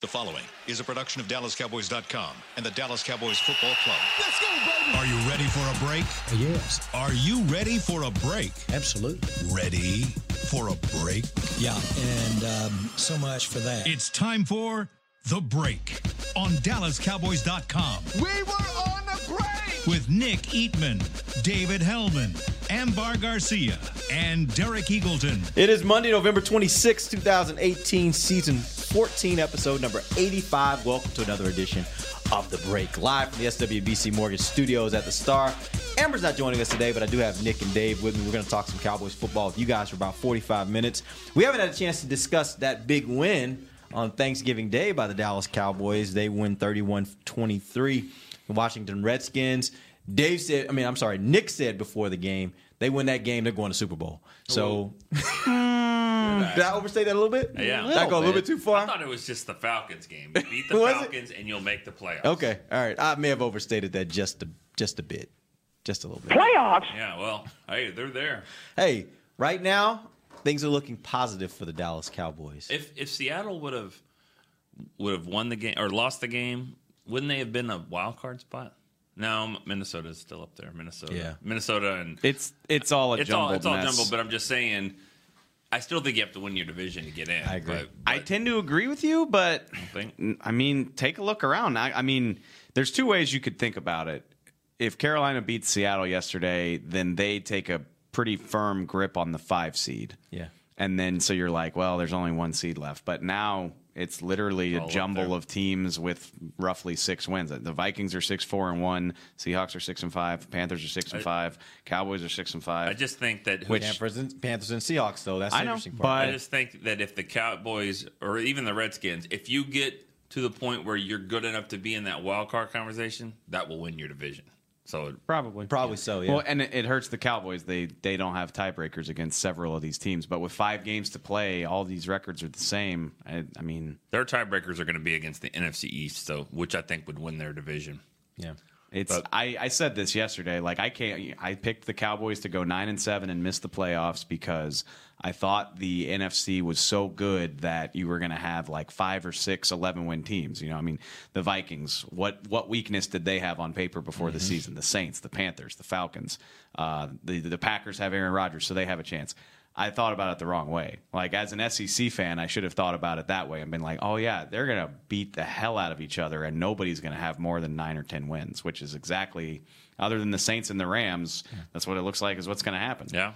The following is a production of DallasCowboys.com and the Dallas Cowboys Football Club. Let's go, baby. Are you ready for a break? Yes, Are you ready for a break? absolutely. Ready for a break? Yeah, and um, so much for that. It's time for The Break on DallasCowboys.com We were on a break. with Nick Eatman, David Helman, Ambar Garcia, and Derek Eagleton. It is Monday, November 26, 2018, season 14, episode number 85. Welcome to another edition of The Break, live from the SWBC Mortgage Studios at the Star. Amber's not joining us today, but I do have Nick and Dave with me. We're going to talk some Cowboys football with you guys for about 45 minutes. We haven't had a chance to discuss that big win on Thanksgiving Day by the Dallas Cowboys. They win 31 23. The Washington Redskins. Dave said, I mean, I'm sorry, Nick said before the game, they win that game, they're going to Super Bowl. So, hmm. did I overstate that a little bit? Yeah. Did I go a little bit too far? I thought it was just the Falcons game. Beat the Was it? Falcons and you'll make the playoffs. Okay, all right. I may have overstated that just a just a bit, just a little bit. Playoffs? Yeah, well, hey, they're there. Hey, right now things are looking positive for the Dallas Cowboys. If if Seattle would have would have won the game or lost the game, wouldn't they have been a wild card spot? No, Minnesota is still up there. Minnesota, Yeah. Minnesota, and It's it's all a it's jumbled all it's all mess. jumbled. But I'm just saying, I still think you have to win your division to get in. I agree. But, I tend to agree with you, but think- I mean, take a look around. I, I mean, there's two ways you could think about it. If Carolina beats Seattle yesterday, then they take a pretty firm grip on the five seed. Yeah. And then so you're like, well, there's only one seed left. But now it's literally a jumble of teams with roughly six wins. The Vikings are six four and one. Seahawks are six and five. Panthers are six and I- five. Cowboys are six and five. I just think that Which- Panthers and, Panthers and Seahawks, though. That's the I know, interesting part. I just think that if the Cowboys or even the Redskins, if you get to the point where you're good enough to be in that wild card conversation, that will win your division. So Probably. Probably so, yeah. Well, and it, it hurts the Cowboys. They they don't have tiebreakers against several of these teams. But with five games to play, all these records are the same. I, I mean, their tiebreakers are going to be against the NFC East, so which I think would win their division. yeah. it's. But- I, I said this yesterday. Like I can't. I picked the Cowboys to go nine and seven and miss the playoffs because I thought the NFC was so good that you were going to have like five or six 11 win teams. You know, I mean, the Vikings. What what weakness did they have on paper before the season? The Saints, the Panthers, the Falcons. Uh, the the Packers have Aaron Rodgers, so they have a chance. I thought about it the wrong way. Like as an SEC fan, I should have thought about it that way and been like, "Oh yeah, they're going to beat the hell out of each other, and nobody's going to have more than nine or ten wins." Which is exactly, other than the Saints and the Rams, that's what it looks like is what's going to happen. Yeah,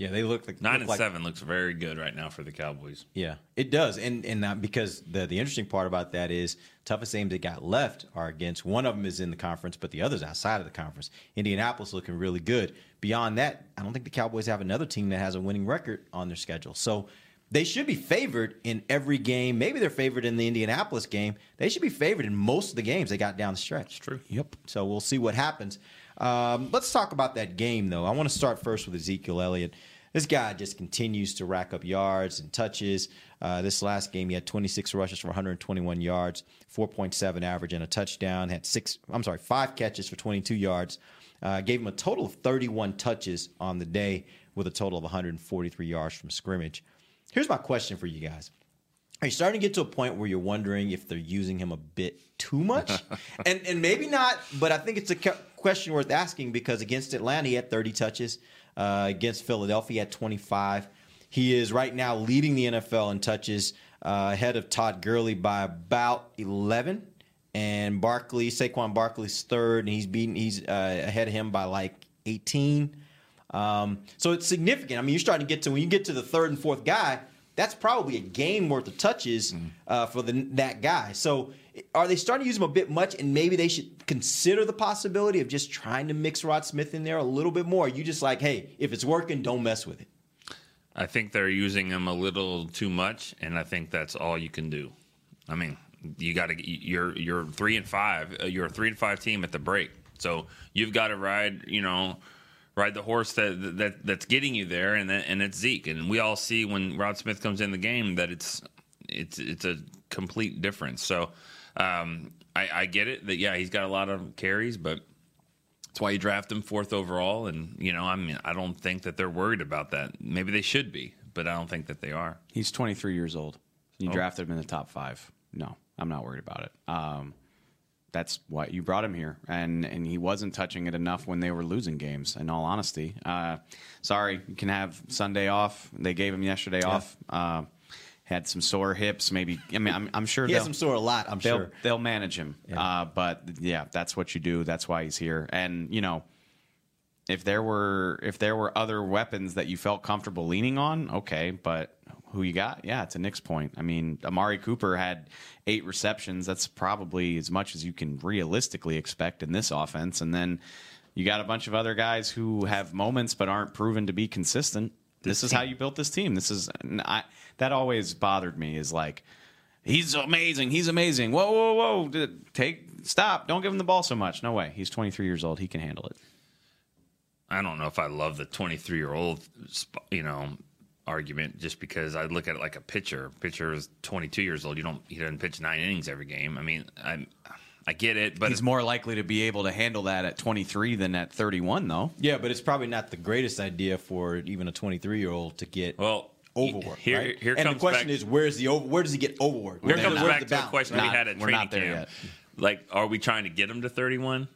Yeah, they look like nine look and like- seven looks very good right now for the Cowboys. Yeah, it does, and and uh, because the the interesting part about that is toughest games they got left are against one of them is in the conference, but the others outside of the conference. Indianapolis looking really good. Beyond that, I don't think the Cowboys have another team that has a winning record on their schedule. So they should be favored in every game. Maybe they're favored in the Indianapolis game. They should be favored in most of the games they got down the stretch. True. Yep. So we'll see what happens. Um, let's talk about that game, though. I want to start first with Ezekiel Elliott. This guy just continues to rack up yards and touches. Uh, this last game, he had 26 rushes for 121 yards, 4.7 average, and a touchdown. Had six, I'm sorry, five catches for 22 yards. Uh, gave him a total of 31 touches on the day with a total of 143 yards from scrimmage. Here's my question for you guys. Are you starting to get to a point where you're wondering if they're using him a bit too much? and and maybe not, but I think it's a question worth asking because against Atlanta he had 30 touches, uh, against Philadelphia at 25. He is right now leading the NFL in touches, uh, ahead of Todd Gurley by about 11, and Barkley, Saquon Barkley's third, and he's beating he's uh, ahead of him by like 18. Um, so it's significant. I mean, you're starting to get to when you get to the third and fourth guy, that's probably a game worth of touches uh, for the, that guy. So are they starting to use him a bit much, and maybe they should consider the possibility of just trying to mix Rod Smith in there a little bit more? You just like, hey, if it's working, don't mess with it. I think they're using him a little too much, and I think that's all you can do. I mean, you got to you're you're three and five. uh, You're a three and five team at the break, so you've got to ride. You know. Ride the horse that, that that's getting you there, and that, and it's Zeke, and we all see when Rod Smith comes in the game that it's it's it's a complete difference. So um, I, I get it that yeah he's got a lot of carries, but that's why you draft him fourth overall. And you know I mean I don't think that they're worried about that. Maybe they should be, but I don't think that they are. He's 23 years old. You Oh. drafted him in the top five. No, I'm not worried about it. Um, that's why you brought him here, and and he wasn't touching it enough when they were losing games. In all honesty, uh, sorry, you can have Sunday off. They gave him yesterday off. Uh, had some sore hips, maybe. I mean, I'm, I'm sure He has some sort of lot, I'm they'll, sure. they'll manage him. Uh, but yeah, that's what you do. That's why he's here. And you know, if there were if there were other weapons that you felt comfortable leaning on, okay. But who you got? Yeah, to Nick's point. I mean, Amari Cooper had eight receptions. That's probably as much as you can realistically expect in this offense. And then you got a bunch of other guys who have moments but aren't proven to be consistent. This is how you built this team. This is I, that always bothered me. Is like he's amazing. He's amazing. Whoa, whoa, whoa! Take stop. Don't give him the ball so much. No way. He's 23 years old. He can handle it. I don't know if I love the 23 year old, you know, argument just because I look at it like a pitcher. Pitcher is 22 years old. You don't he doesn't pitch nine innings every game. I mean, I I get it, but He's more likely to be able to handle that at 23 than at 31, though. Yeah, but it's probably not the greatest idea for even a 23 year old to get well overworked. Here, right? here and comes the question back, is, where's the over? Where does he get overworked? Here Where's comes the back to the balance, question right? we had at We're training camp. yet. Like, are we trying to get him to 31?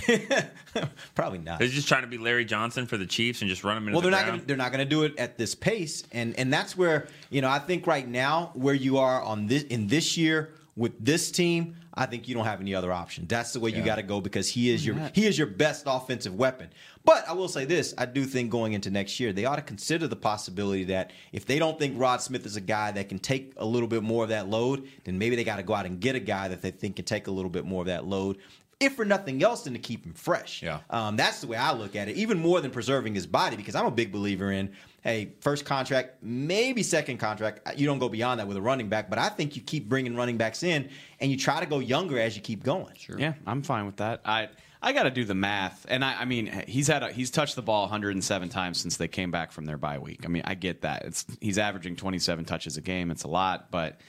Probably not. Is he just trying to be Larry Johnson for the Chiefs and just run them into Well, the they're not gonna, they're not going to do it at this pace, and and that's where you know I think right now where you are on this in this year with this team, I think you don't have any other option. That's the way you got to go because he is your he is your best offensive weapon. But I will say this: I do think going into next year, they ought to consider the possibility that if they don't think Rod Smith is a guy that can take a little bit more of that load, then maybe they got to go out and get a guy that they think can take a little bit more of that load. If for nothing else, than to keep him fresh. Yeah. Um, that's the way I look at it, even more than preserving his body, because I'm a big believer in, hey, first contract, maybe second contract. You don't go beyond that with a running back, but I think you keep bringing running backs in and you try to go younger as you keep going. Sure. Yeah, I'm fine with that. I I got to do the math, and I, I mean he's had a, he's touched the ball 107 times since they came back from their bye week. I mean I get that it's he's averaging 27 touches a game. It's a lot, but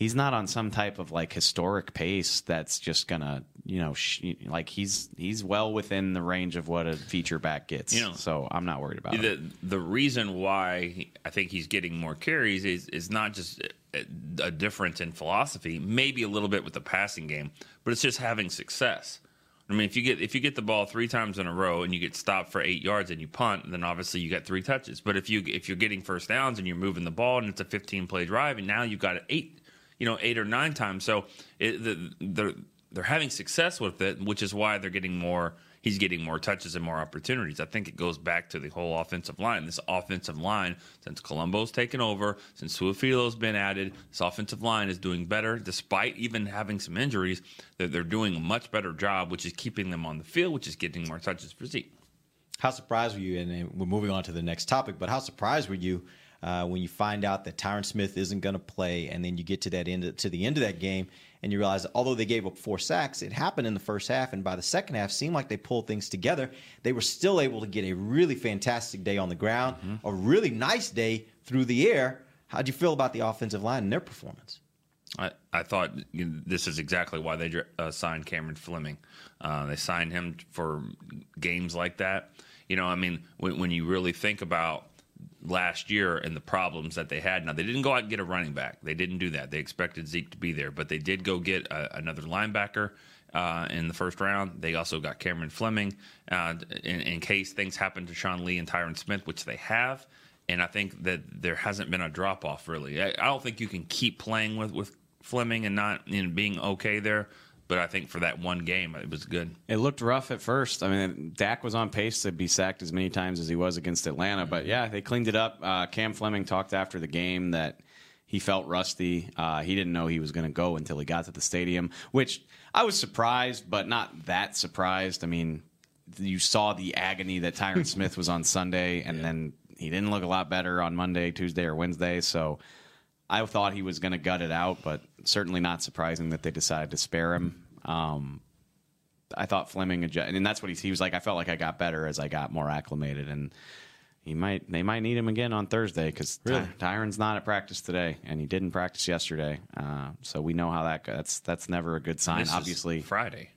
he's not on some type of like historic pace that's just gonna you know sh- like he's he's well within the range of what a feature back gets. You know, so I'm not worried about it. the the reason why I think he's getting more carries is is not just a, difference in philosophy, maybe a little bit with the passing game, but it's just having success. I mean, if you get if you get the ball three times in a row and you get stopped for eight yards and you punt, then obviously you got three touches. But if you if you're getting first downs and you're moving the ball and it's a 15 play drive and now you've got eight, you know, eight or nine times, so it, the, they're they're having success with it, which is why they're getting more. He's getting more touches and more opportunities. I think it goes back to the whole offensive line. This offensive line, since Colombo's taken over, since Su'a-Filo's been added, this offensive line is doing better, despite even having some injuries. They're, they're doing a much better job, which is keeping them on the field, which is getting more touches for Zeke. How surprised were you? And we're moving on to the next topic, but how surprised were you uh, when you find out that Tyron Smith isn't going to play, and then you get to that end to the end of that game, and you realize that although they gave up four sacks, it happened in the first half, and by the second half, seemed like they pulled things together. They were still able to get a really fantastic day on the ground, a really nice day through the air. How'd you feel about the offensive line and their performance? I, I thought you know, this is exactly why they uh, signed Cameron Fleming. Uh, they signed him for games like that. You know, I mean, when, when you really think about last year and the problems that they had, now they didn't go out and get a running back. They didn't do that. They expected Zeke to be there, but they did go get a, another linebacker. Uh, in the first round, they also got Cameron Fleming uh, in, in case things happen to Sean Lee and Tyron Smith, which they have and I think that there hasn't been a drop off really. I, I don't think you can keep playing with with Fleming and not you know, being okay there. But I think for that one game, it was good. It looked rough at first. I mean, Dak was on pace to be sacked as many times as he was against Atlanta, but yeah, they cleaned it up. Uh, Cam Fleming talked after the game that he felt rusty. Uh, he didn't know he was going to go until he got to the stadium, which I was surprised, but not that surprised. I mean, you saw the agony that Tyron Smith was on Sunday, and then he didn't look a lot better on Monday, Tuesday, or Wednesday. So I thought he was going to gut it out, but certainly not surprising that they decided to spare him. Um, I thought Fleming, adjust, and that's what he, he was like. I felt like I got better as I got more acclimated, and he might they might need him again on Thursday because Really? Tyron's not at practice today, and he didn't practice yesterday. Uh, so we know how that go- that's that's never a good sign. This is Obviously, Friday.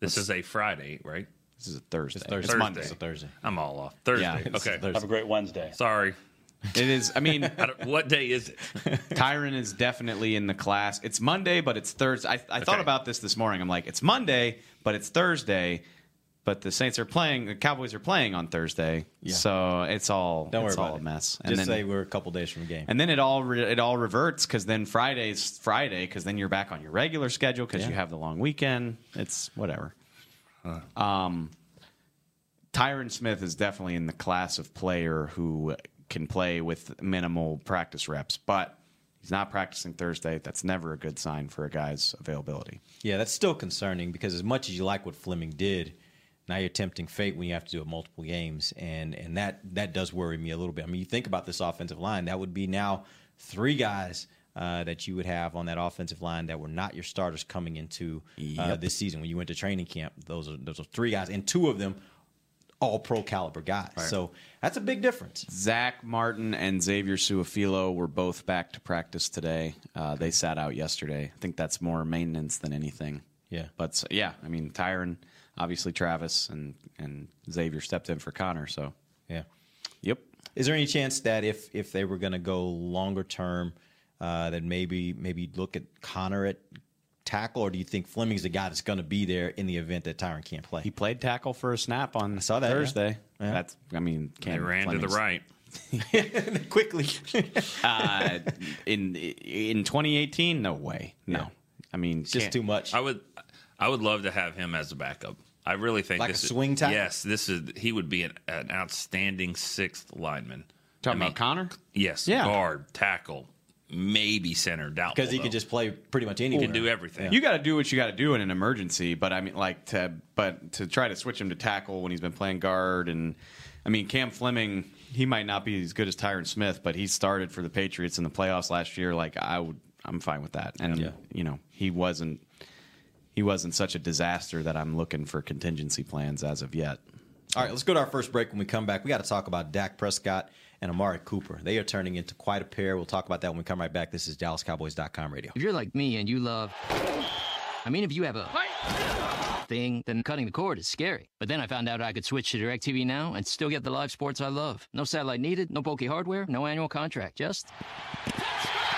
This is a Friday, right? this is a Thursday. Thursday. It's Monday. It's a Thursday. I'm all off Thursday. Yeah, okay. Thursday. Have a great Wednesday. Sorry. It is. I mean, I what day is it? Tyron is definitely in the class. It's Monday, but it's Thursday. I, I thought about this this morning. I'm like, it's Monday, but it's Thursday. But the Saints are playing. The Cowboys are playing on Thursday, Yeah. so it's all Don't worry it's all about a it. mess. Just say we're a couple days from the game. And then it all re- it all reverts because then Friday's Friday because then you're back on your regular schedule because you have the long weekend. It's whatever. Um, Tyron Smith is definitely in the class of player who can play with minimal practice reps, but he's not practicing Thursday. That's never a good sign for a guy's availability. Yeah, that's still concerning because as much as you like what Fleming did, now you're tempting fate when you have to do it multiple games, and and that that does worry me a little bit. I mean, you think about this offensive line, that would be now three guys uh, that you would have on that offensive line that were not your starters coming into uh, this season when you went to training camp. Those are those are three guys, and two of them all pro caliber guys. So that's a big difference. Zach Martin and Xavier Su'a-Filo were both back to practice today. Uh, they sat out yesterday. I think that's more maintenance than anything. Yeah. But so, yeah, I mean Tyron, obviously Travis and and Xavier stepped in for Connor. So Yeah. yep. Is there any chance that if if they were going to go longer term, uh, that maybe maybe look at Connor at tackle, or do you think Fleming's the guy that's going to be there in the event that Tyron can't play? He played tackle for a snap on I saw that. Thursday. Yeah. That's I mean can. They Cam ran to the right. quickly. uh, in in 2018. No way. No. Yeah. I mean It's just can't- too much. I would, I would love to have him as a backup. I really think Like this a swing tackle? Yes, this is. He would be an, an outstanding sixth lineman. Talking I about Connor. Yes, Yeah. guard, tackle, maybe center. Doubtful Because he though. could just play pretty much anywhere. He can do everything. You got to do what you got to do in an emergency, but I mean, like to but to try to switch him to tackle when he's been playing guard, and I mean Cam Fleming, he might not be as good as Tyron Smith, but he started for the Patriots in the playoffs last year. Like I would, I'm fine with that, and Yeah. you know he wasn't he wasn't such a disaster that I'm looking for contingency plans as of yet. All right, let's go to our first break. When we come back, we got to talk about Dak Prescott and Amari Cooper. They are turning into quite a pair. We'll talk about that when we come right back. This is DallasCowboys.com radio. If you're like me and you love. I mean, if you have a thing, then cutting the cord is scary. But then I found out I could switch to DirecTV Now and still get the live sports I love. No satellite needed, no bulky hardware, no annual contract. Just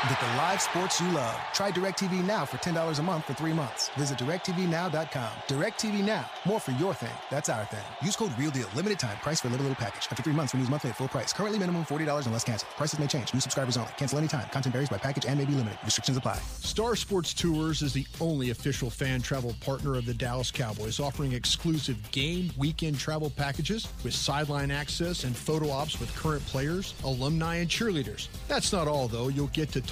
Get the live sports you love. Try DirecTV Now for $10 a month for three months. Visit DirecTVNow.com. DirecTV Now. More for your thing. That's our thing. Use code REALDEAL. Limited time. Price for little, little package. After three months, renews monthly at full price. Currently minimum $40 unless canceled. Prices may change. New subscribers only. Cancel anytime. Content varies by package and may be limited. Restrictions apply. Star Sports Tours is the only official fan travel partner of the Dallas Cowboys, offering exclusive game weekend travel packages with sideline access and photo ops with current players, alumni, and cheerleaders. That's not all, though. You'll get to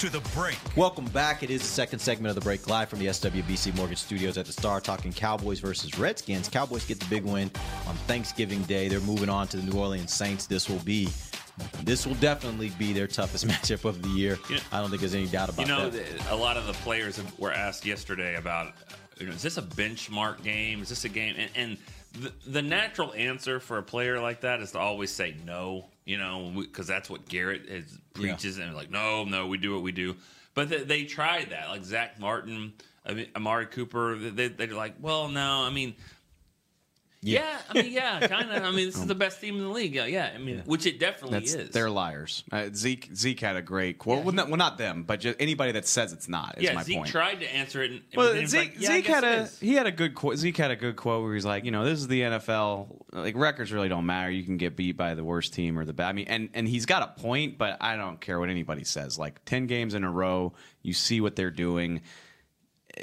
to the break. Welcome back. It is the second segment of the break live from the SWBC Mortgage Studios at the Star talking Cowboys versus Redskins. Cowboys get the big win on Thanksgiving Day. They're moving on to the New Orleans Saints. This will be this will definitely be their toughest matchup of the year. Yeah. I don't think there's any doubt about You know, that. a lot of the players were asked yesterday about, you know, is this a benchmark game? Is this a game? And, and the, the natural answer for a player like that is to always say no, you know, because that's what Garrett is, preaches and like, no, no, we do what we do. But they, they tried that, like Zach Martin, I mean, Amari Cooper. They, they're like, well, no, I mean, Yeah, I mean, yeah, kind of. I mean, this is the best team in the league. Yeah, yeah. I mean, which it definitely That's, is. They're liars. Uh, Zeke Zeke had a great quote. well, not, well, not them, but just anybody that says it's not. Is yeah, my Zeke point. tried to answer it. And, Well, and Zeke, like, yeah, Zeke had a he had a good quote. Zeke had a good quote where he's like, you know, this is the NFL. Like records really don't matter. You can get beat by the worst team or the bad. I mean, and and he's got a point, but I don't care what anybody says. Like ten games in a row, you see what they're doing.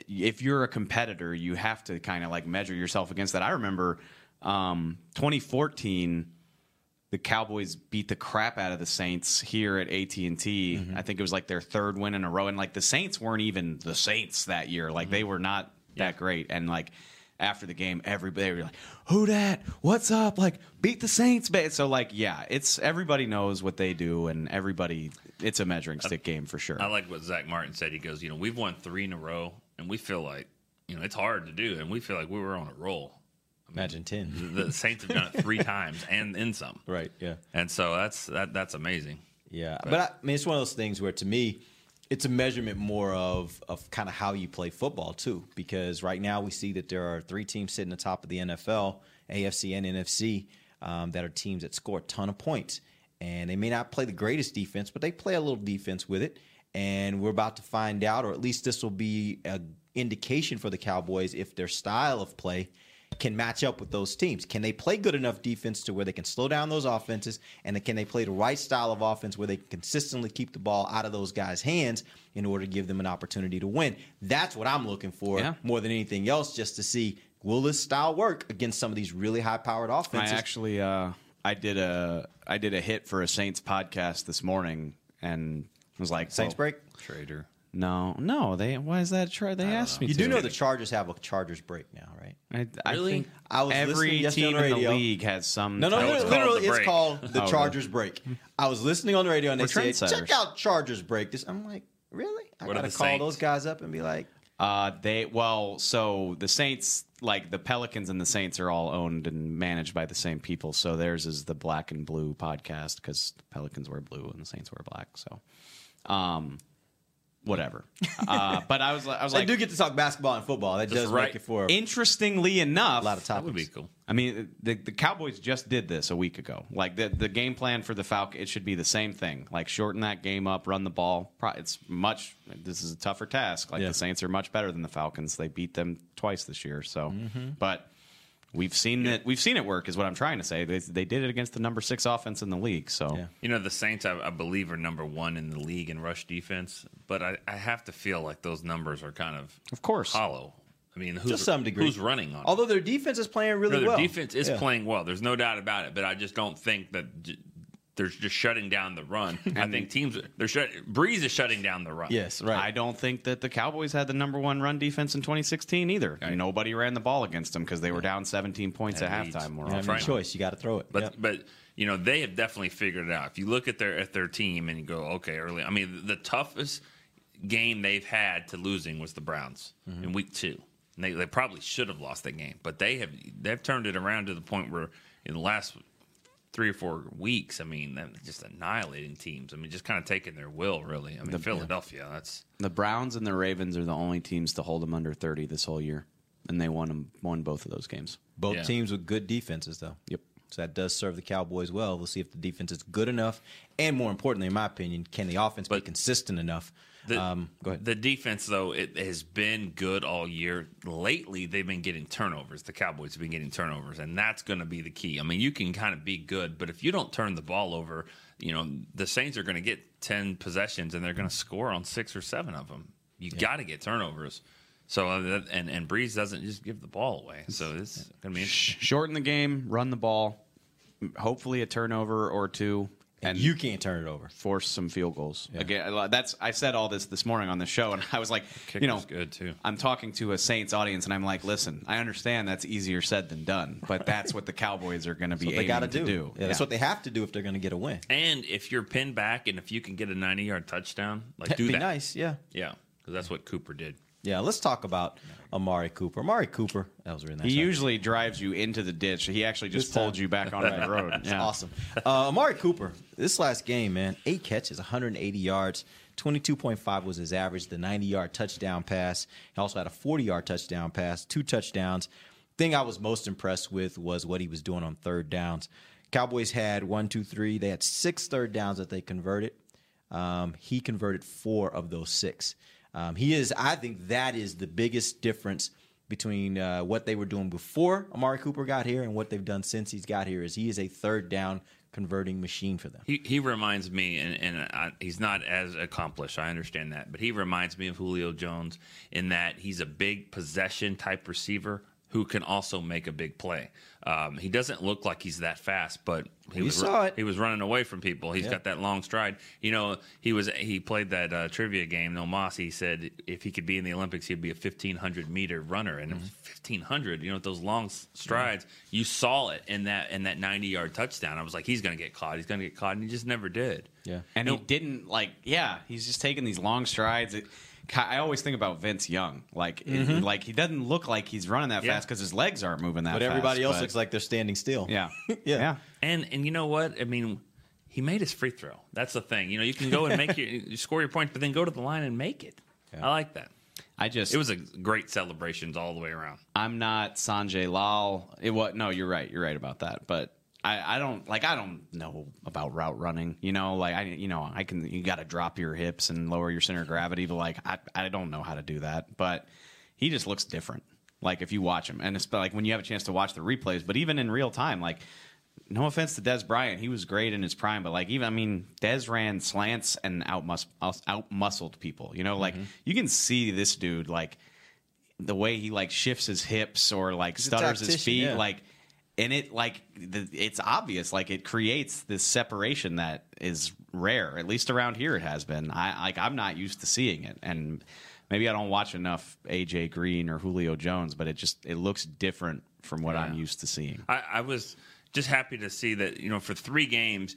If you're a competitor, you have to kind of like measure yourself against that. I remember um, 2014 the Cowboys beat the crap out of the Saints here at AT and T. I think it was like their third win in a row, and like the Saints weren't even the Saints that year. Like they were not that great, and like. After the game, everybody were like, "Who that? What's up?" Like, beat the Saints, ba-" So, like, yeah, it's everybody knows what they do, and everybody, it's a measuring stick game for sure. I like what Zach Martin said. He goes, you know, we've won three in a row, and we feel like, you know, it's hard to do, and we feel like we were on a roll. Imagine ten. The Saints have done it three times and in some. Right. Yeah. And so that's that that's amazing. Yeah, but, I, I mean, it's one of those things where, to me, it's a measurement more of of kind of how you play football too. Because right now we see that there are three teams sitting atop of the NFL, AFC and NFC, um, that are teams that score a ton of points, and they may not play the greatest defense, but they play a little defense with it. And we're about to find out, or at least this will be an indication for the Cowboys if their style of play can match up with those teams. Can they play good enough defense to where they can slow down those offenses, and can they play the right style of offense where they can consistently keep the ball out of those guys' hands in order to give them an opportunity to win? That's what I'm looking for Yeah. more than anything else, just to see will this style work against some of these really high-powered offenses? I actually, uh, I did a, I did a hit for a Saints podcast this morning, and was like, Saints well, break. Trader. No, no. They why is that? Try they asked me. You to. do know the Chargers have a Chargers break now, right? I, I Really? think I was every listening team on the in the league has some. No, no, type no, it's literally, it's called the Oh, Chargers break. I was listening on the radio and they We're said, "Check out Chargers break." This, I'm like, really? I What gotta call Saints? those guys up and be like, Uh, they well, so the Saints, like the Pelicans and the Saints, are all owned and managed by the same people. So theirs is the Black and Blue podcast because the Pelicans wear blue and the Saints wear black. So, um, whatever. uh, but I was, I was I like, do get to talk basketball and football. That Just does right. make it for interestingly enough, a lot of That would be cool. I mean, the the Cowboys just did this a week ago. Like the the game plan for the Falcon, it should be the same thing. Like shorten that game up, run the ball. It's much. This is a tougher task. Like Yeah. the Saints are much better than the Falcons. They beat them twice this year. So, Mm-hmm. but we've seen it. We've seen it work. Is what I'm trying to say. They, they did it against the number six offense in the league. So Yeah. You know, the Saints, I, I believe, are number one in the league in rush defense, but I, I have to feel like those numbers are kind of Of course. hollow. I mean, who's to some degree. who's running on? it? Although their defense is playing really No, their well. defense is Yeah. playing well. There's no doubt about it. But I just don't think that j- they're just shutting down the run. I think teams they're shut. Brees is shutting down the run. Yes, right. I don't think that the Cowboys had the number one run defense in 2016 either. Nobody ran the ball against them because they were down 17 points Had at halftime. More You don't often. have any choice. You got to throw it. But Yep. but you know they have definitely figured it out. If you look at their at their team and you go, okay, early. I mean, the toughest game they've had to losing was the Browns Mm-hmm. in week two. And they they probably should have lost that game, but they have they've turned it around to the point where in the last three or four weeks, I mean, they're just annihilating teams. I mean, just kind of taking their will, really. I mean, Philadelphia, that's The Browns and the Ravens are the only teams to hold them under 30 this whole year, and they won them, won both of those games. Both Yeah. teams with good defenses, though. Yep. So that does serve the Cowboys well. We'll see if the defense is good enough, and more importantly, in my opinion, can the offense be consistent enough? The, um, go ahead. The defense, though, it has been good all year. Lately, they've been getting turnovers. The Cowboys have been getting turnovers, and that's going to be the key. I mean, you can kind of be good, but if you don't turn the ball over, you know the Saints are going to get ten possessions, and they're going to score on six or seven of them. You got to get turnovers. So uh, and and Brees doesn't just give the ball away. So it's going to be. Shorten the game, run the ball, hopefully a turnover or two, and you can't turn it over. force some field goals. Again, that's I said all this this morning on the show, and I was like, you know, good, too. I'm talking to a Saints audience, and I'm like, listen, I understand that's easier said than done, but that's what the Cowboys are going to be That's they got to aiming do. to Yeah, That's Yeah. what they have to do if they're going to get a win. And if you're pinned back, and if you can get a ninety yard touchdown, like That'd do be that. nice. Yeah. Yeah, because that's what Cooper did. Yeah. Let's talk about Amari Cooper. Amari Cooper. That was really nice. He usually drives you into the ditch. He actually just This time. pulled you back onto the road. That's Yeah. awesome. Uh, Amari Cooper, this last game, man, eight catches, 180 yards, 22.5 was his average, the 90 yard touchdown pass. He also had a 40 yard touchdown pass, two touchdowns. thing I was most impressed with was what he was doing on third downs. Cowboys had one, two, three. They had six third downs that they converted. Um, he converted four of those six. Um, he is, I think, that is the biggest difference between uh, what they were doing before Amari Cooper got here and what they've done since he's got here. Is he is a third down converting machine for them. He, he reminds me, and, and I, he's not as accomplished. I understand that, but he reminds me of Julio Jones in that he's a big possession type receiver who can also make a big play. Um, he doesn't look like he's that fast, but he We was saw it. he was running away from people. He's Yeah. got that long stride. You know, he was he played that uh, trivia game. No Moss. He said if he could be in the Olympics, he'd be a fifteen hundred meter runner, and it Mm-hmm. was fifteen hundred. You know, with those long s- strides, you saw it in that in that ninety yard touchdown. I was like, he's going to get caught. He's going to get caught, and he just never did. Yeah. And he didn't like, yeah, he's just taking these long strides. It, I always think about Vince Young, like, it- Mhm. like he doesn't look like he's running that Yeah. fast because his legs aren't moving that fast. But fast. everybody else but- looks like they're standing still. yeah, yeah. And and you know what? I mean, he made his free throw. That's the thing. You know, you can go and make your you score your points, but then go to the line and make it. I like that. I just It was a great celebrations all the way around. I'm not Sanjay Lal. It what? No, you're right. You're right about that. But I, I don't like. I don't know about route running. You know, like I, you know, I can. You got to drop your hips and lower your center of gravity. But like, I, I don't know how to do that. But he just looks different. Like if you watch him, and it's like when you have a chance to watch the replays. But even in real time, like. No offense to Dez Bryant, he was great in his prime, but like even I mean, Dez ran slants and out out muscled people. You know, like mm-hmm. you can see this dude like the way he like shifts his hips or like He's stutters his feet, yeah. like and it like the, it's obvious, like it creates this separation that is rare. At least around here, it has been. I like I'm not used to seeing it, and maybe I don't watch enough AJ Green or Julio Jones, but it just it looks different from what I'm used to seeing. I, I was just happy to see that you know for three games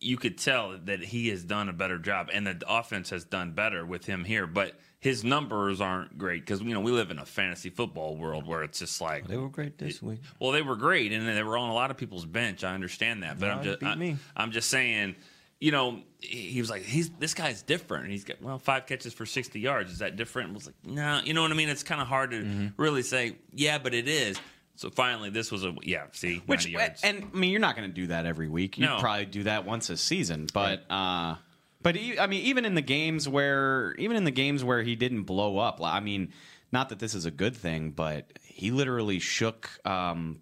you could tell that he has done a better job and the offense has done better with him here but his numbers aren't great because you know we live in a fantasy football world where it's just like They were great this week. well they were great and they were on a lot of people's bench. I understand that but No, i'm just I, i'm just saying you know he was like he's this guy's different And he's got well five catches for 60 yards. Is that different? I was like no you know what i mean? It's kind of hard to Mm-hmm. really say yeah but it is so finally this was a yeah see Which yards. and I mean, you're not going to do that every week. You No. probably do that once a season, but uh, but e- I mean, even in the games where even in the games where he didn't blow up, I mean, not that this is a good thing, but he literally shook. Um,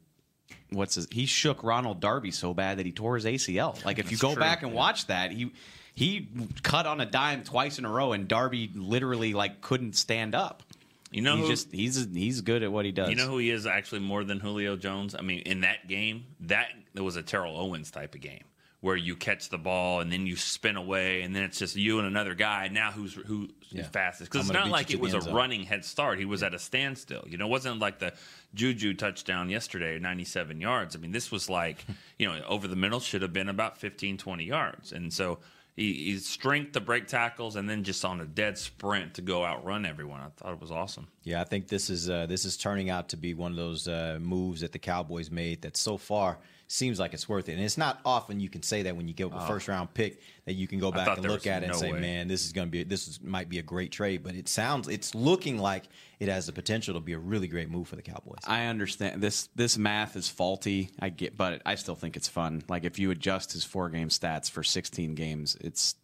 What's his? He shook Ronald Darby so bad that he tore his ACL. Like if you go true. back and watch that, he he cut on a dime twice in a row, and Darby literally like couldn't stand up. You know he's who- just he's he's good at what he does. You know who he is actually more than Julio Jones? I mean, in that game, that it was a Terrell Owens type of game where you catch the ball and then you spin away and then it's just you and another guy. Now who's who's Yeah. fastest? Because it's not like it was a running head start. He was at a standstill. You know, it wasn't like the Juju touchdown yesterday, 97 yards. I mean, this was like, you know, over the middle should have been about 15, 20 yards. And so he, he's strength to break tackles and then just on a dead sprint to go outrun everyone. I thought it was awesome. Yeah, I think this is uh, this is turning out to be one of those uh, moves that the Cowboys made that so far seems like it's worth it. And it's not often you can say that when you get a Oh. first round pick that you can go back and look at it and say, way. "Man, this is going to be this is, might be a great trade." But it sounds it's looking like it has the potential to be a really great move for the Cowboys. I understand this. This math is faulty. I get, but I still think it's fun. Like if you adjust his four game stats for 16 games, it's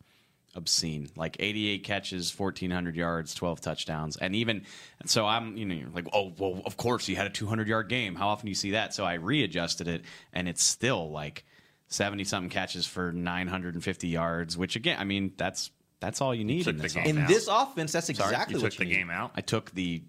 obscene. Like 88 catches, 1400 yards, 12 touchdowns, and even so, I'm you know like, oh well, of course he had a 200 yard game. How often do you see that? So I readjusted it, and it's still like 70 something catches for 950 yards. Which again, I mean that's that's all you need took in this. offense. In this offense, that's Sorry, exactly you what took the need. game out. I took the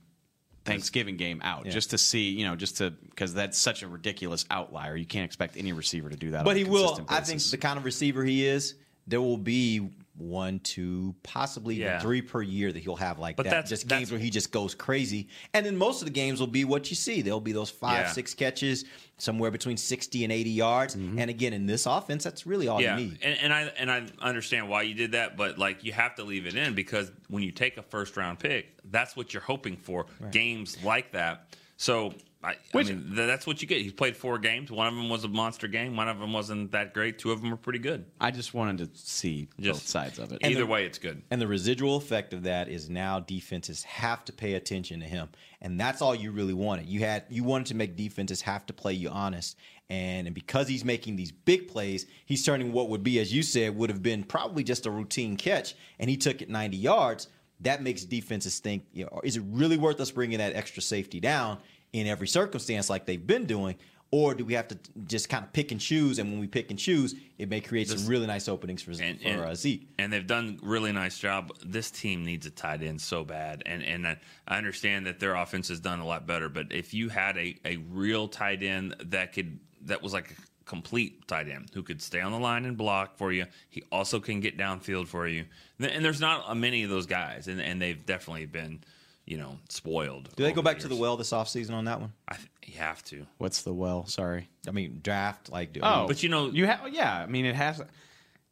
Thanksgiving game out Yeah. just to see, you know, just to because that's such a ridiculous outlier. You can't expect any receiver to do that. But on a he will. consistent I think the kind of receiver he is, there will be one, two, possibly even Yeah. three per year that he'll have like But that. that's- just that's- games where he just goes crazy. And then most of the games will be what you see. There'll be those five, Yeah. six catches, somewhere between 60 and 80 yards. Mm-hmm. And again, in this offense, that's really all yeah, you need. And, and I and I understand why you did that, but like you have to leave it in because when you take a first round pick, that's what you're hoping for. Games like that. So I, I Which- mean, that's what you get. He's played four games. One of them was a monster game. One of them wasn't that great. Two of them were pretty good. I just wanted to see Just- both sides of it. Either the- way, it's good. And the residual effect of that is now defenses have to pay attention to him, and that's all you really wanted. You had you wanted to make defenses have to play you honest, and, and because he's making these big plays, he's turning what would be, as you said, would have been probably just a routine catch, and he took it 90 yards. That makes defenses think, you know, is it really worth us bringing that extra safety down in every circumstance like they've been doing? Or do we have to just kind of pick and choose? And when we pick and choose, it may create some really nice openings for, And- for and- uh, Zeke. and they've done really nice job. This team needs a tight end so bad, and and I I understand that their offense has done a lot better. But if you had a, a real tight end that could that was like a complete tight end who could stay on the line and block for you, he also can get downfield for you. And there's not many of those guys, and and they've definitely been you know spoiled. Do they over go back to the well this offseason on that one? I th- you have to. What's the well? Sorry. I mean, draft like. do- Oh, But you know- you have. Yeah, I mean, it has.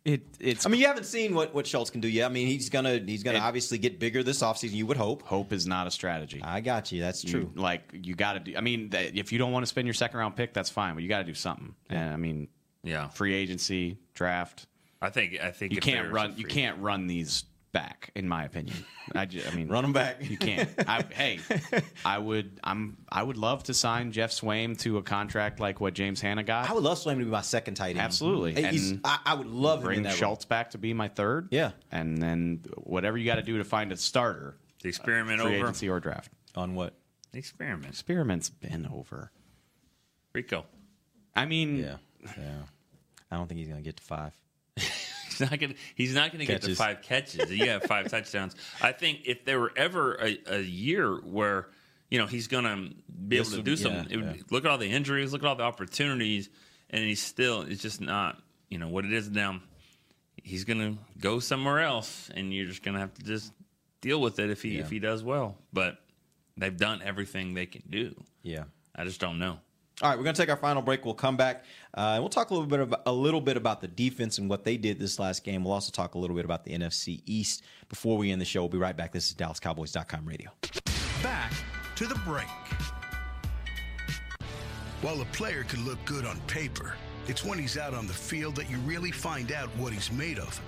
It it's. I mean, you haven't seen what, what Schultz can do yet. I mean, he's gonna he's gonna It- obviously get bigger this offseason. You would hope. hope is not a strategy. I got you. That's You- true. like you got to do. I mean, if you don't want to spend your second round pick, that's fine. But you got to do something. And I mean, Yeah, free agency, draft. I think I think You if can't run. You can't run these back, in my opinion. I, ju- I mean, Run them back. You can't. I, hey, I would. I'm. I would love to sign Geoff Swaim to a contract like what James Hanna got. I would love Swaim to be my second tight end. Absolutely. Hey, he's- And I, I would love him in bring that role. Schultz back to be my third. Yeah. and then whatever you got to do to find a starter, the experiment free over. agency or draft. on what? The experiment. Experiment's been over. Rico. I mean, Yeah, yeah. I don't think he's gonna get to five. He's not gonna. He's not gonna get to five catches. You have five touchdowns. I think if there were ever a, a year where you know he's gonna be This able to would- do yeah, something, it would, yeah. look at all the injuries, look at all the opportunities, and he's still. It's just not. You know what it is now. He's gonna go somewhere else, and you're just gonna have to just deal with it if he if he does well. But they've done everything they can do. Yeah. I just don't know. All right, we're going to take our final break. We'll come back uh, and we'll talk a little bit about a little bit about the defense and what they did this last game. We'll also talk a little bit about the NFC East before we end the show. We'll be right back. This is DallasCowboys.com radio. Back to the break. While a player can look good on paper, it's when he's out on the field that you really find out what he's made of.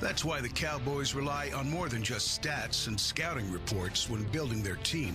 That's why the Cowboys rely on more than just stats and scouting reports when building their team.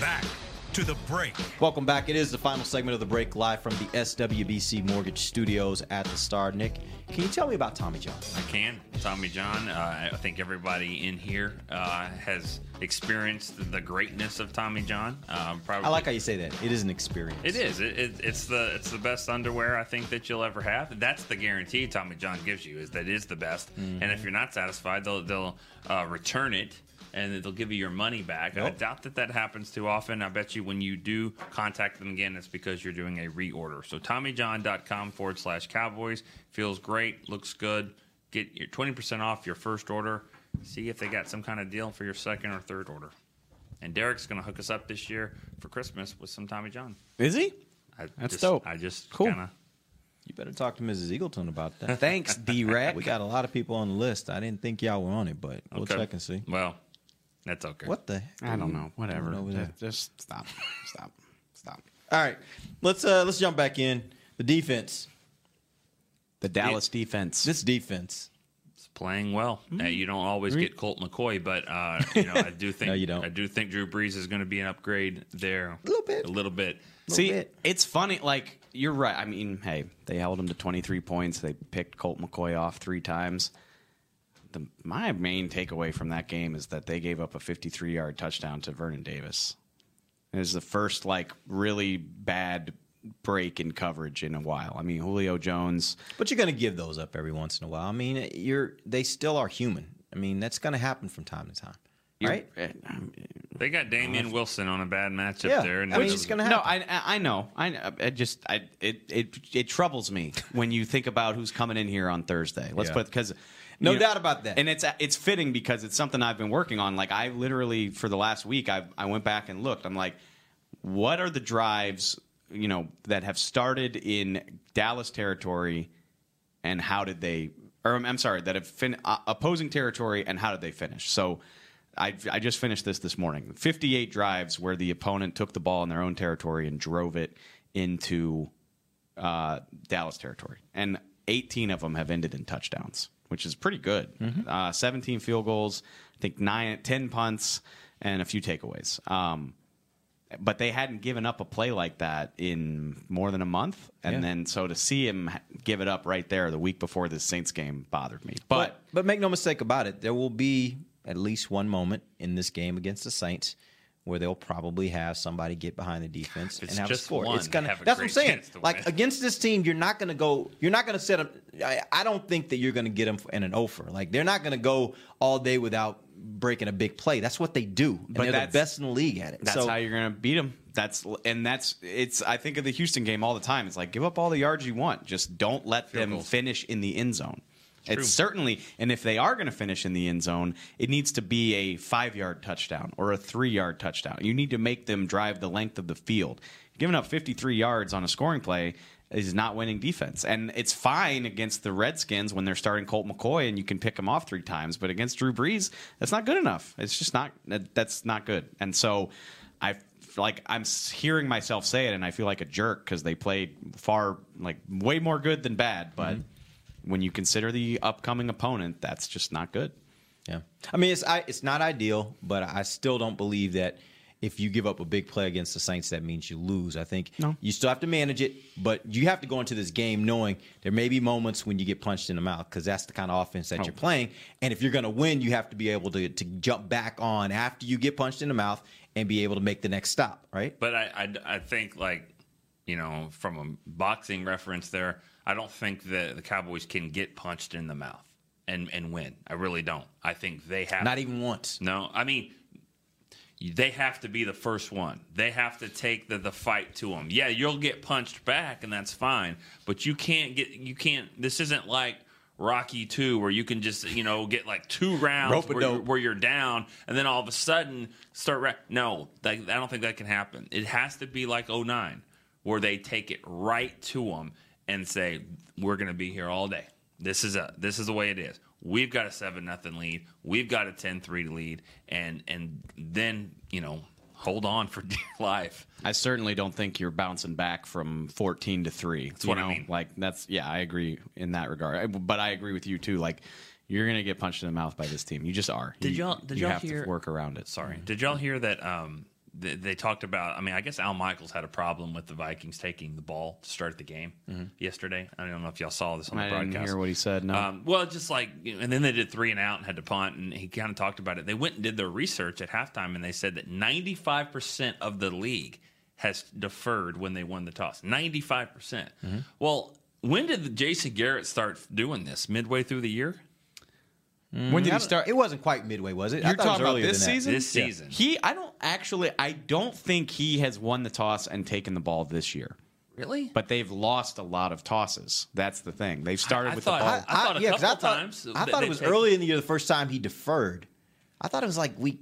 Back to the break. Welcome back. It is the final segment of the break live from the SWBC Mortgage Studios at the Star. Nick, can you tell me about Tommy John? I can. Tommy John, uh, I think everybody in here uh, has experienced the greatness of Tommy John. Um, probably, I like how you say that. It is an experience. It is. It, it, it's the it's the best underwear I think that you'll ever have. That's the guarantee Tommy John gives you is that it is the best. Mhm. And if you're not satisfied, they'll they'll uh, return it and they'll give you your money back. I doubt that that happens too often. I bet you when you do contact them again, it's because you're doing a reorder. So TommyJohn.com forward slash Cowboys feels great, looks good. Get your 20% off your first order. See if they got some kind of deal for your second or third order. And Derek's going to hook us up this year for Christmas with some Tommy John. Is he? I That's just, dope. I just Cool. kind of. You better talk to Mrs. Eagleton about that. Thanks, D-Rack. we got a lot of people on the list. I didn't think y'all were on it, but we'll Okay. check and see. Well, that's okay. What the? heck I don't know. Whatever. doing over there? Just, just stop. stop. Stop. All right, let's uh let's jump back in the defense. The Dallas defense. This defense. It's playing well. Uh, you don't always get Colt McCoy, but uh, you know I do think No, you don't. I do think Drew Brees is going to be an upgrade there. A little bit. A little bit. See, it's funny. Like you're right. I mean, hey, they held him to 23 points. They picked Colt McCoy off three times. The, my main takeaway from that game is that they gave up a 53 yard touchdown to Vernon Davis. It was the first like really bad break in coverage in a while. I mean, Julio Jones. But you're going to give those up every once in a while. I mean, you're they still are human. I mean, that's going to happen from time to time, right? Uh, they got Damien Wilson on a bad matchup Yeah, there. And I mean, it's gonna happen. No, I I I know. I, I just I it it it troubles me when you think about who's coming in here on Thursday. Let's Yeah. put because No doubt about that. And it's it's fitting because it's something I've been working on. Like I literally for the last week I I went back and looked. I'm like, what are the drives you know that have started in Dallas territory, and how did they? Or I'm- I'm sorry, that have fin- uh, opposing territory, and how did they finish? So. I, I just finished this this morning. 58 drives where the opponent took the ball in their own territory and drove it into uh, Dallas territory, and 18 of them have ended in touchdowns, which is pretty good. Uh, 17 field goals, I think nine, 10 punts, and a few takeaways. Um, but they hadn't given up a play like that in more than a month, and Yeah. then so to see him give it up right there the week before the Saints game bothered me. But But but make no mistake about it, there will be at least one moment in this game against the Saints where they'll probably have somebody get behind the defense It's and have just a score. one, it's gonna. have a That's what I'm saying. Like win. against this team, you're not gonna go. You're not gonna set them. I, I don't think that you're gonna get them in an offer. Like they're not gonna go all day without breaking a big play. That's what they do. And But they're the best in the league at it. That's so, how you're going to beat them. That's and that's it's. I think of the Houston game all the time. It's like give up all the yards you want, just don't let them goals. finish in the end zone. It's certainly, and if they are going to finish in the end zone, it needs to be a five yard touchdown or a three yard touchdown. You need to make them drive the length of the field. Giving up 53 yards on a scoring play is not winning defense. And it's fine against the Redskins when they're starting Colt McCoy and you can pick him off three times, but against Drew Brees, that's not good enough. It's just not that's not good. And so I like I'm hearing myself say it and I feel like a jerk cuz they played far like way more good than bad, but mm-hmm. When you consider the upcoming opponent, that's just not good. Yeah, I mean it's I, it's not ideal, but I still don't believe that if you give up a big play against the Saints, that means you lose. I think you still have to manage it, but you have to go into this game knowing there may be moments when you get punched in the mouth because that's the kind of offense that Oh. you're playing. And if you're going to win, you have to be able to to jump back on after you get punched in the mouth and be able to make the next stop. Right? But I, I, I think like you know from a boxing reference there, I don't think that the Cowboys can get punched in the mouth and and win. I really don't. I think they have Not even once. No, I mean they have to be the first one. They have to take the, the fight to them. Yeah, you'll get punched back, and that's fine. But you can't get you can't. This isn't like Rocky Two, where you can just you know get like two rounds where, you're, where you're down, and then all of a sudden start. Ra- no, that, I don't think that can happen. It has to be like 09, where they take it right to them and say, "We're going to be here all day. This is a this is the way it is. We've got a seven nothing lead. We've got a 10-3 lead, and and then you know hold on for dear life. I certainly don't think you're bouncing back from 14 to 3. That's what I mean. Like that's yeah, I agree in that regard. I- But I agree with you too like you're going to get punched in the mouth by this team. You just are. Did You- y'all did you y'all have hear to work around it. Sorry, did y'all hear that um, they, they talked about. I mean, I guess Al Michaels had a problem with the Vikings taking the ball to start the game yesterday. I don't know if y'all saw this on the Mm-hmm. I didn't broadcast. hear what he said. No. Um, well, just like, you know, and then they did three and out and had to punt, and he kind of talked about it. They went and did their research at halftime, and they said that 95% of the league has deferred when they won the toss. 95%. Mm-hmm. Well, when did Jason Garrett start doing this? Midway through the year? Mm-hmm. when did he start? It wasn't quite midway, was it? I You're thought it was talking about earlier this than that. season? This season. He, I don't actually, I don't think he has won the toss and taken the ball this year. Really? But they've lost a lot of tosses. That's the thing. They've started I with thought- the ball. I thought a yeah, 'cause couple I thought, times I that thought they it was take- early in the year the first time he deferred. I thought it was like week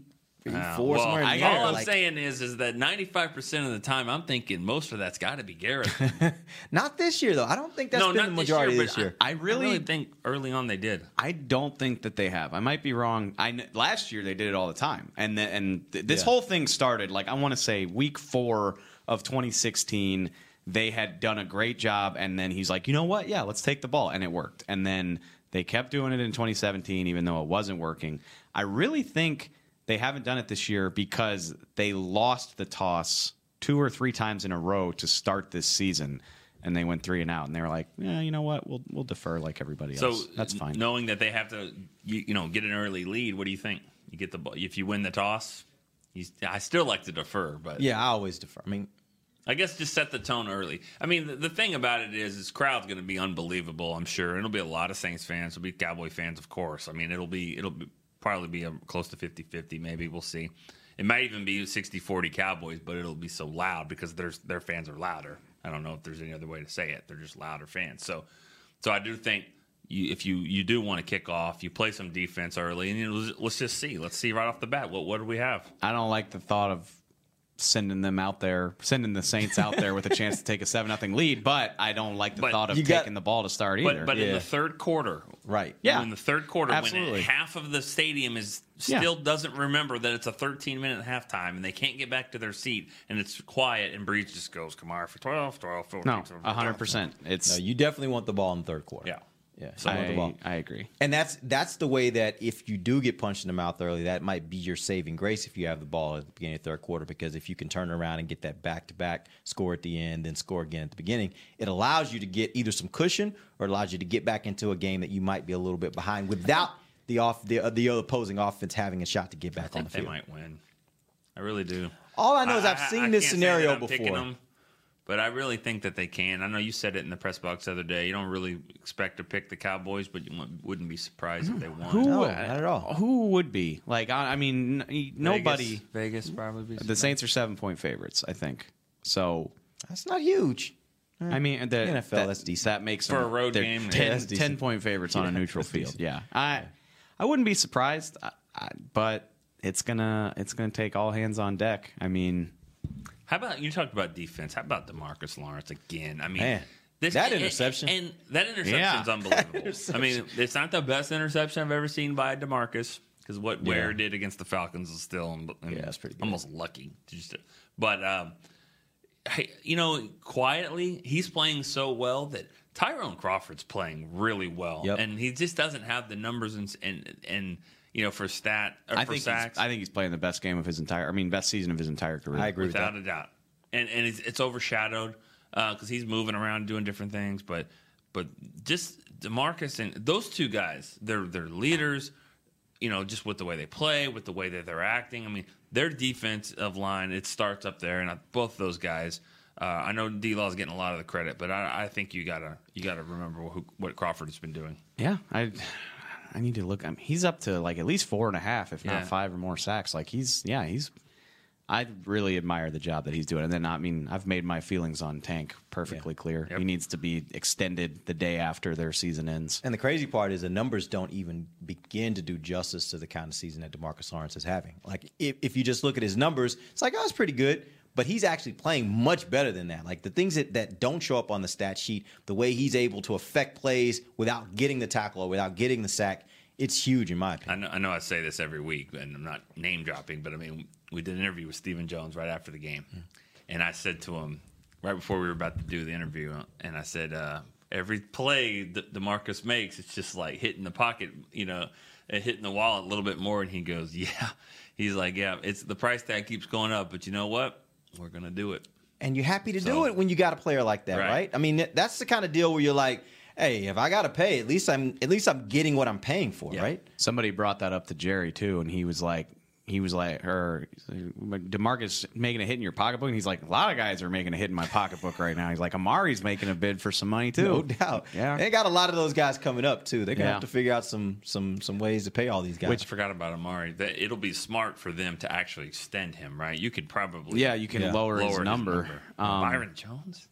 Uh, four, well, somewhere in I, all I'm like- saying is, is that 95% of the time, I'm thinking most of that's got to be Garrett. Not this year though. I don't think that's no, been the majority this this year. year. but I, I really- think early on they did. I don't think that they have. I might be wrong. I last year they did it all the time, and the, and th- this Yeah. whole thing started like I want to say week four of 2016. They had done a great job, and then he's like, you know what? Yeah, let's take the ball, and it worked. And then they kept doing it in 2017, even though it wasn't working. I really think they haven't done it this year because they lost the toss two or three times in a row to start this season. And they went three and out, and they were like, "Yeah, you know what? We'll we'll defer like everybody else. So else. That's fine." Knowing that they have to, you, you know, get an early lead. What do you think? You get the ball if you win the toss. You, I still like to defer, but Yeah, I always defer. I mean, I guess just set the tone early. I mean, the, the thing about it is, this crowd's going to be unbelievable. I'm sure it'll be a lot of Saints fans. It'll be Cowboy fans, of course. I mean, it'll be it'll be, probably be a, close to 50-50, Maybe we'll see. It might even be 60-40 Cowboys, but it'll be so loud because their their fans are louder. I don't know if there's any other way to say it. They're just louder fans. So, so I do think. You, if you, you do want to kick off, you play some defense early, and you let's just see. Let's see right off the bat what what do we have. I don't like the thought of sending them out there, sending the Saints out there with a chance to take a seven nothing lead. But I don't like the But thought of you got- taking the ball to start either. But but in the third quarter, right. Yeah. in the third quarter, Absolutely. when half of the stadium is Yeah. still doesn't remember that it's a 13 minute halftime and they can't get back to their seat and it's quiet and Brees just goes, "Come on for 12, 12, 14, no, 12, hundred percent. It's No, you definitely want the ball in the third quarter. Yeah. Yeah. So- the ball. I, I agree. And that's that's the way that if you do get punched in the mouth early, that might be your saving grace if you have the ball at the beginning of the third quarter. Because if you can turn around and get that back to back score at the end, then score again at the beginning, it allows you to get either some cushion or it allows you to get back into a game that you might be a little bit behind without the off the uh, the opposing offense having a shot to get I back on think the they field. might win. I really do. All I know is I've I- seen I this can't say scenario that I'm picking before. Them, but I really think that they can. I know you said it in the press box the other day. You don't really expect to pick the Cowboys, but you wouldn't be surprised if mm. they won. Who, No, not at all. Who would be like? I, I mean, n- nobody. Vegas, Vegas probably. Be The Saints are seven point favorites, I think. So That's not huge. I mean, mm. the, NFL, that, that's decent. That makes For them- a road game, yeah, 10, that's 10 decent. point favorites on a neutral field. decent. Yeah, I I wouldn't be surprised, I, I, but it's gonna it's gonna take all hands on deck. I mean, How about you talked about defense? How about Demarcus Lawrence again? I mean, Man, that and- interception. and, that interception Yeah. is unbelievable. I mean, it's not the best interception I've ever seen by Demarcus because what Ware did against the Falcons is still Yeah, that's pretty good. almost lucky. Just, but um, hey, you know, quietly he's playing so well that Tyrone Crawford's playing really well, Yep. and he just doesn't have the numbers and and, and you know for stat or I for think he's, sacks. I think he's playing the best game of his entire. I mean, best season of his entire career. I agree with without that. a doubt. And and it's, it's overshadowed because he's moving around doing different things. But but just Demarcus and those two guys, they're they're leaders. You know, just with the way they play, with the way that they're acting. I mean, their defensive line it starts up there, and I, both those guys. Uh, I know D Law's getting a lot of the credit, but I, I think you gotta you gotta remember who, what Crawford has been doing. Yeah, I I need to look. I mean, he's up to like at least four and a half, if Yeah. not five or more sacks. Like he's yeah, he's. I really admire the job that he's doing, and then I mean, I've made my feelings on Tank perfectly clear. Yep. He needs to be extended the day after their season ends. And the crazy part is the numbers don't even begin to do justice to the kind of season that Demarcus Lawrence is having. Like if, if you just look at his numbers, it's like, oh, it's pretty good. But he's actually playing much better than that. Like the things that, that don't show up on the stat sheet, the way he's able to affect plays without getting the tackle or without getting the sack, it's huge in my I opinion. know, I know I say this every week, and I'm not name dropping, but I mean, we did an interview with Stephen Jones right after the game. And I said to him, right before we were about to do the interview, and I said, uh, every play that DeMarcus makes, it's just like hitting the pocket, you know. at hitting the wall a little bit more, and he goes, "Yeah." He's like, "Yeah, it's the price tag keeps going up, but you know what? We're gonna do it." and you're happy to do it when you got a player like that, Right. right? I mean, that's the kind of deal where you're like, hey, if I got to pay, at least I'm at least I'm getting what I'm paying for, right? Somebody brought that up to Jerry too, and he was like, he was like, or Demarcus making a hit in your pocketbook, and he's like, a lot of guys are making a hit in my pocketbook right now. He's like, Amari's making a bid for some money too. No doubt. Yeah. They got a lot of those guys coming up too. They're gonna Yeah. have to figure out some some some ways to pay all these guys. Which forgot about Amari. That it'll be smart for them to actually extend him, right? You could probably Yeah, you can lower his number. Um, Byron Jones.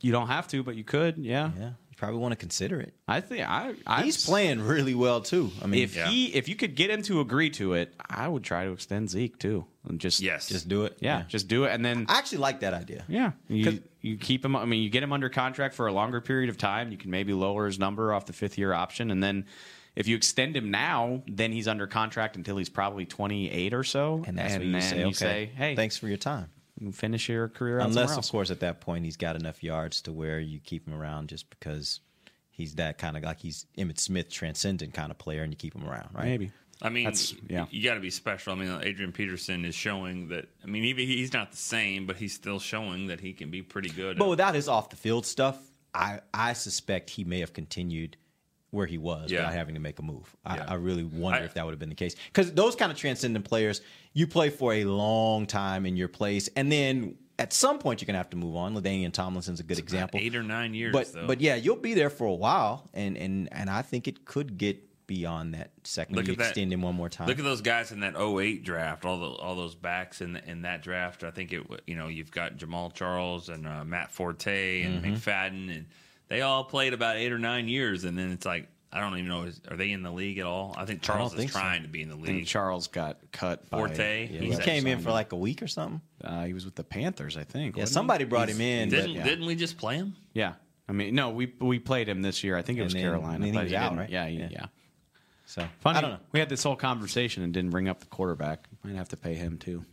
You don't have to, but you could. Yeah, yeah. You probably want to consider it. I think I. I He's playing really well too. I mean, if he, if you could get him to agree to it, I would try to extend Zeke too, and just yes, just do it. Yeah, just do it, and then I actually like that idea. Yeah, you you keep him. I mean, you get him under contract for a longer period of time. You can maybe lower his number off the fifth year option, and then if you extend him now, then he's under contract until he's probably twenty eight or so. And that's and what you then say. you okay, say, "Hey, thanks for your time." Finish your career out Unless, somewhere of course, at that point he's got enough yards to where you keep him around just because he's that kind of like he's Emmitt Smith transcendent kind of player, and you keep him around, right? Maybe. I mean, That's- yeah. you got to be special. I mean, Adrian Peterson is showing that. I mean, even he's not the same, but he's still showing that he can be pretty good. But without his off the field stuff, I I suspect he may have continued where he was Yeah. without having to make a move. I, Yeah. I really wonder I- if that would have been the case because those kind of transcendent players, you play for a long time in your place, and then at some point you're gonna have to move on. LaDainian Tomlinson's a good example. eight or nine years, but though. but yeah, you'll be there for a while, and and and I think it could get beyond that second. Look you at that. extend him one more time. Look at those guys in that 08 draft, all the all those backs in in that draft. I think it, you know, you've got Jamaal Charles and uh, Matt Forte and Mhm. McFadden, and they all played about eight or nine years, and then it's like I don't even know, is, are they in the league at all? I think I don't Charles think is so. trying to be in the I think league. Charles got cut. by- Forte, yeah, he got came in for like a week or something. Uh, he was with the Panthers, I think. Yeah, wasn't he? somebody brought He's- him in, Didn't didn't we just play him? Yeah. I mean, no, we we played him this year. I think it And was then- Carolina. and then he was he out, right? Yeah, he- Yeah. yeah. So Funny. I don't know. We had this whole conversation and didn't bring up the quarterback. Might have to pay him too.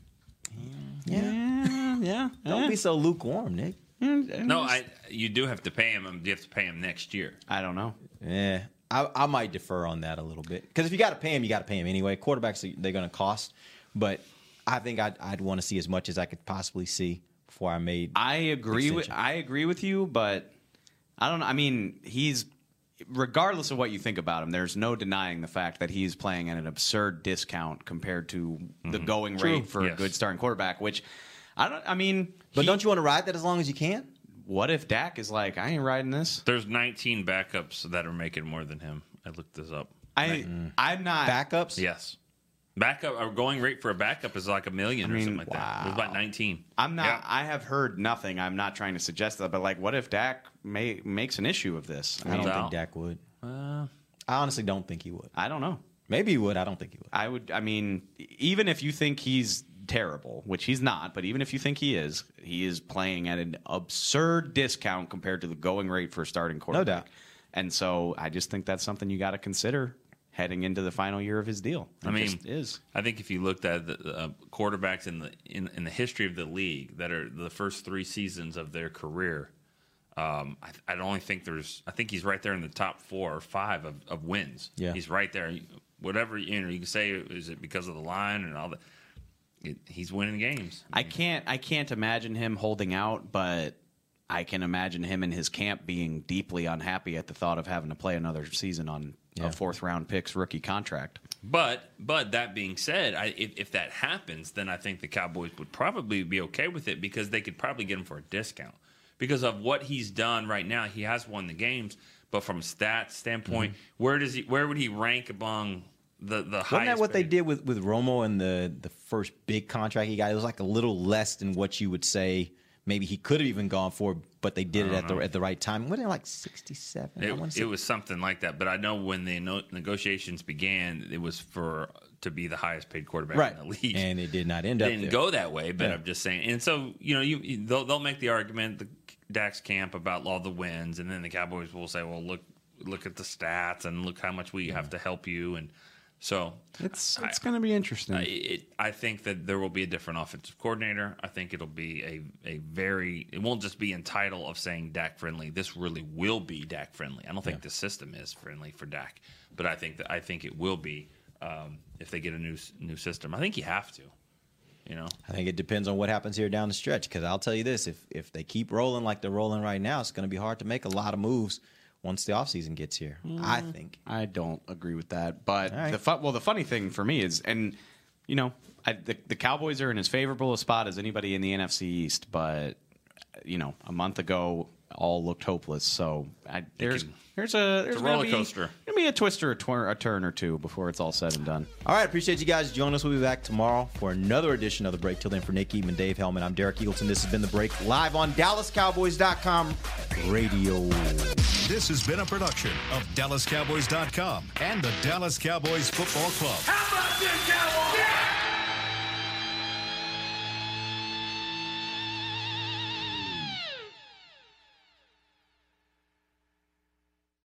Yeah, yeah. Don't be so lukewarm, Nick. No, I you do have to pay him. and You have to pay him next year. I don't know. Yeah, I, I might defer on that a little bit because if you got to pay him, you got to pay him anyway. Quarterbacks they're going to cost, but I think I'd, I'd want to see as much as I could possibly see before I made. I agree with. I agree with you, but I don't know. I mean, he's regardless of what you think about him, there's no denying the fact that he's playing at an absurd discount compared to the mm-hmm. going True. rate for a good starting quarterback. Which I don't. I mean, But don't you want to ride that as long as you can? What if Dak is like, I ain't riding this? There's 19 backups that are making more than him. I looked this up. I I'm not backups. Yes. Backup, our going rate for a backup is like a million I or mean, something like that. It was about 19. I'm not. Yeah. I have heard nothing. I'm not trying to suggest that, but like, what if Dak may, makes an issue of this? I don't mean, think Dak would. Uh, I honestly don't think he would. I don't know. Maybe he would. I don't think he would. I would. I mean, even if you think he's terrible, which he's not, but even if you think he is, he is playing at an absurd discount compared to the going rate for a starting quarterback. No doubt. And so I just think that's something you got to consider heading into the final year of his deal. It I mean, just is. I think if you looked at the uh, quarterbacks in the in, in the history of the league that are the first three seasons of their career, um, I, I don't only think there's. I think he's right there in the top four or five of, of wins. Yeah. he's right there. Whatever you know, you can say is it because of the line and all that. It, he's winning games. I can't. I can't imagine him holding out, but I can imagine him and his camp being deeply unhappy at the thought of having to play another season on a fourth round picks rookie contract. But but that being said, I, if, if that happens, then I think the Cowboys would probably be okay with it because they could probably get him for a discount because of what he's done right now. He has won the games, but from a stats standpoint, mm-hmm. where does he? Where would he rank among the the Wasn't that what they did with with Romo and the the first big contract he got? It was like a little less than what you would say maybe he could have even gone for, but they did it at the at the right time. Wasn't it like sixty seven? It, it was something like that, but I know when the no- negotiations began, it was for to be the highest paid quarterback right, in the league. and it did not end It up. didn't there. go that way, but Yeah. I'm just saying. And so you know, you, they'll, they'll make the argument the Dak's camp about all the wins, and then the Cowboys will say, "Well, look look at the stats and look how much we have to help you." And So It's it's going to be interesting. I, it, I think that there will be a different offensive coordinator. I think it'll be a, a very it won't just be in title of saying Dak friendly. This really will be Dak friendly. I don't think the system is friendly for Dak, but I think that I think it will be um, if they get a new new system. I think you have to. You know, I think it depends on what happens here down the stretch. Because I'll tell you this: if if they keep rolling like they're rolling right now, it's going to be hard to make a lot of moves once the offseason gets here. I mm. think. I don't agree with that. But All right. the fu- well, the funny thing for me is, and you know, I, the, the Cowboys are in as favorable a spot as anybody in the NFC East. But you know, a month ago, all looked hopeless. So I, there's can- there's a there's a roller be- coaster. Gonna be a twister, a, twir- a turn or two before it's all said and done. All right, appreciate you guys joining us. We'll be back tomorrow for another edition of the break. Till then, for Nick Eatman, Dave Helman, I'm Derek Eagleton. This has been the break live on DallasCowboys.com radio. This has been a production of DallasCowboys.com and the Dallas Cowboys Football Club. How about this, Cowboys?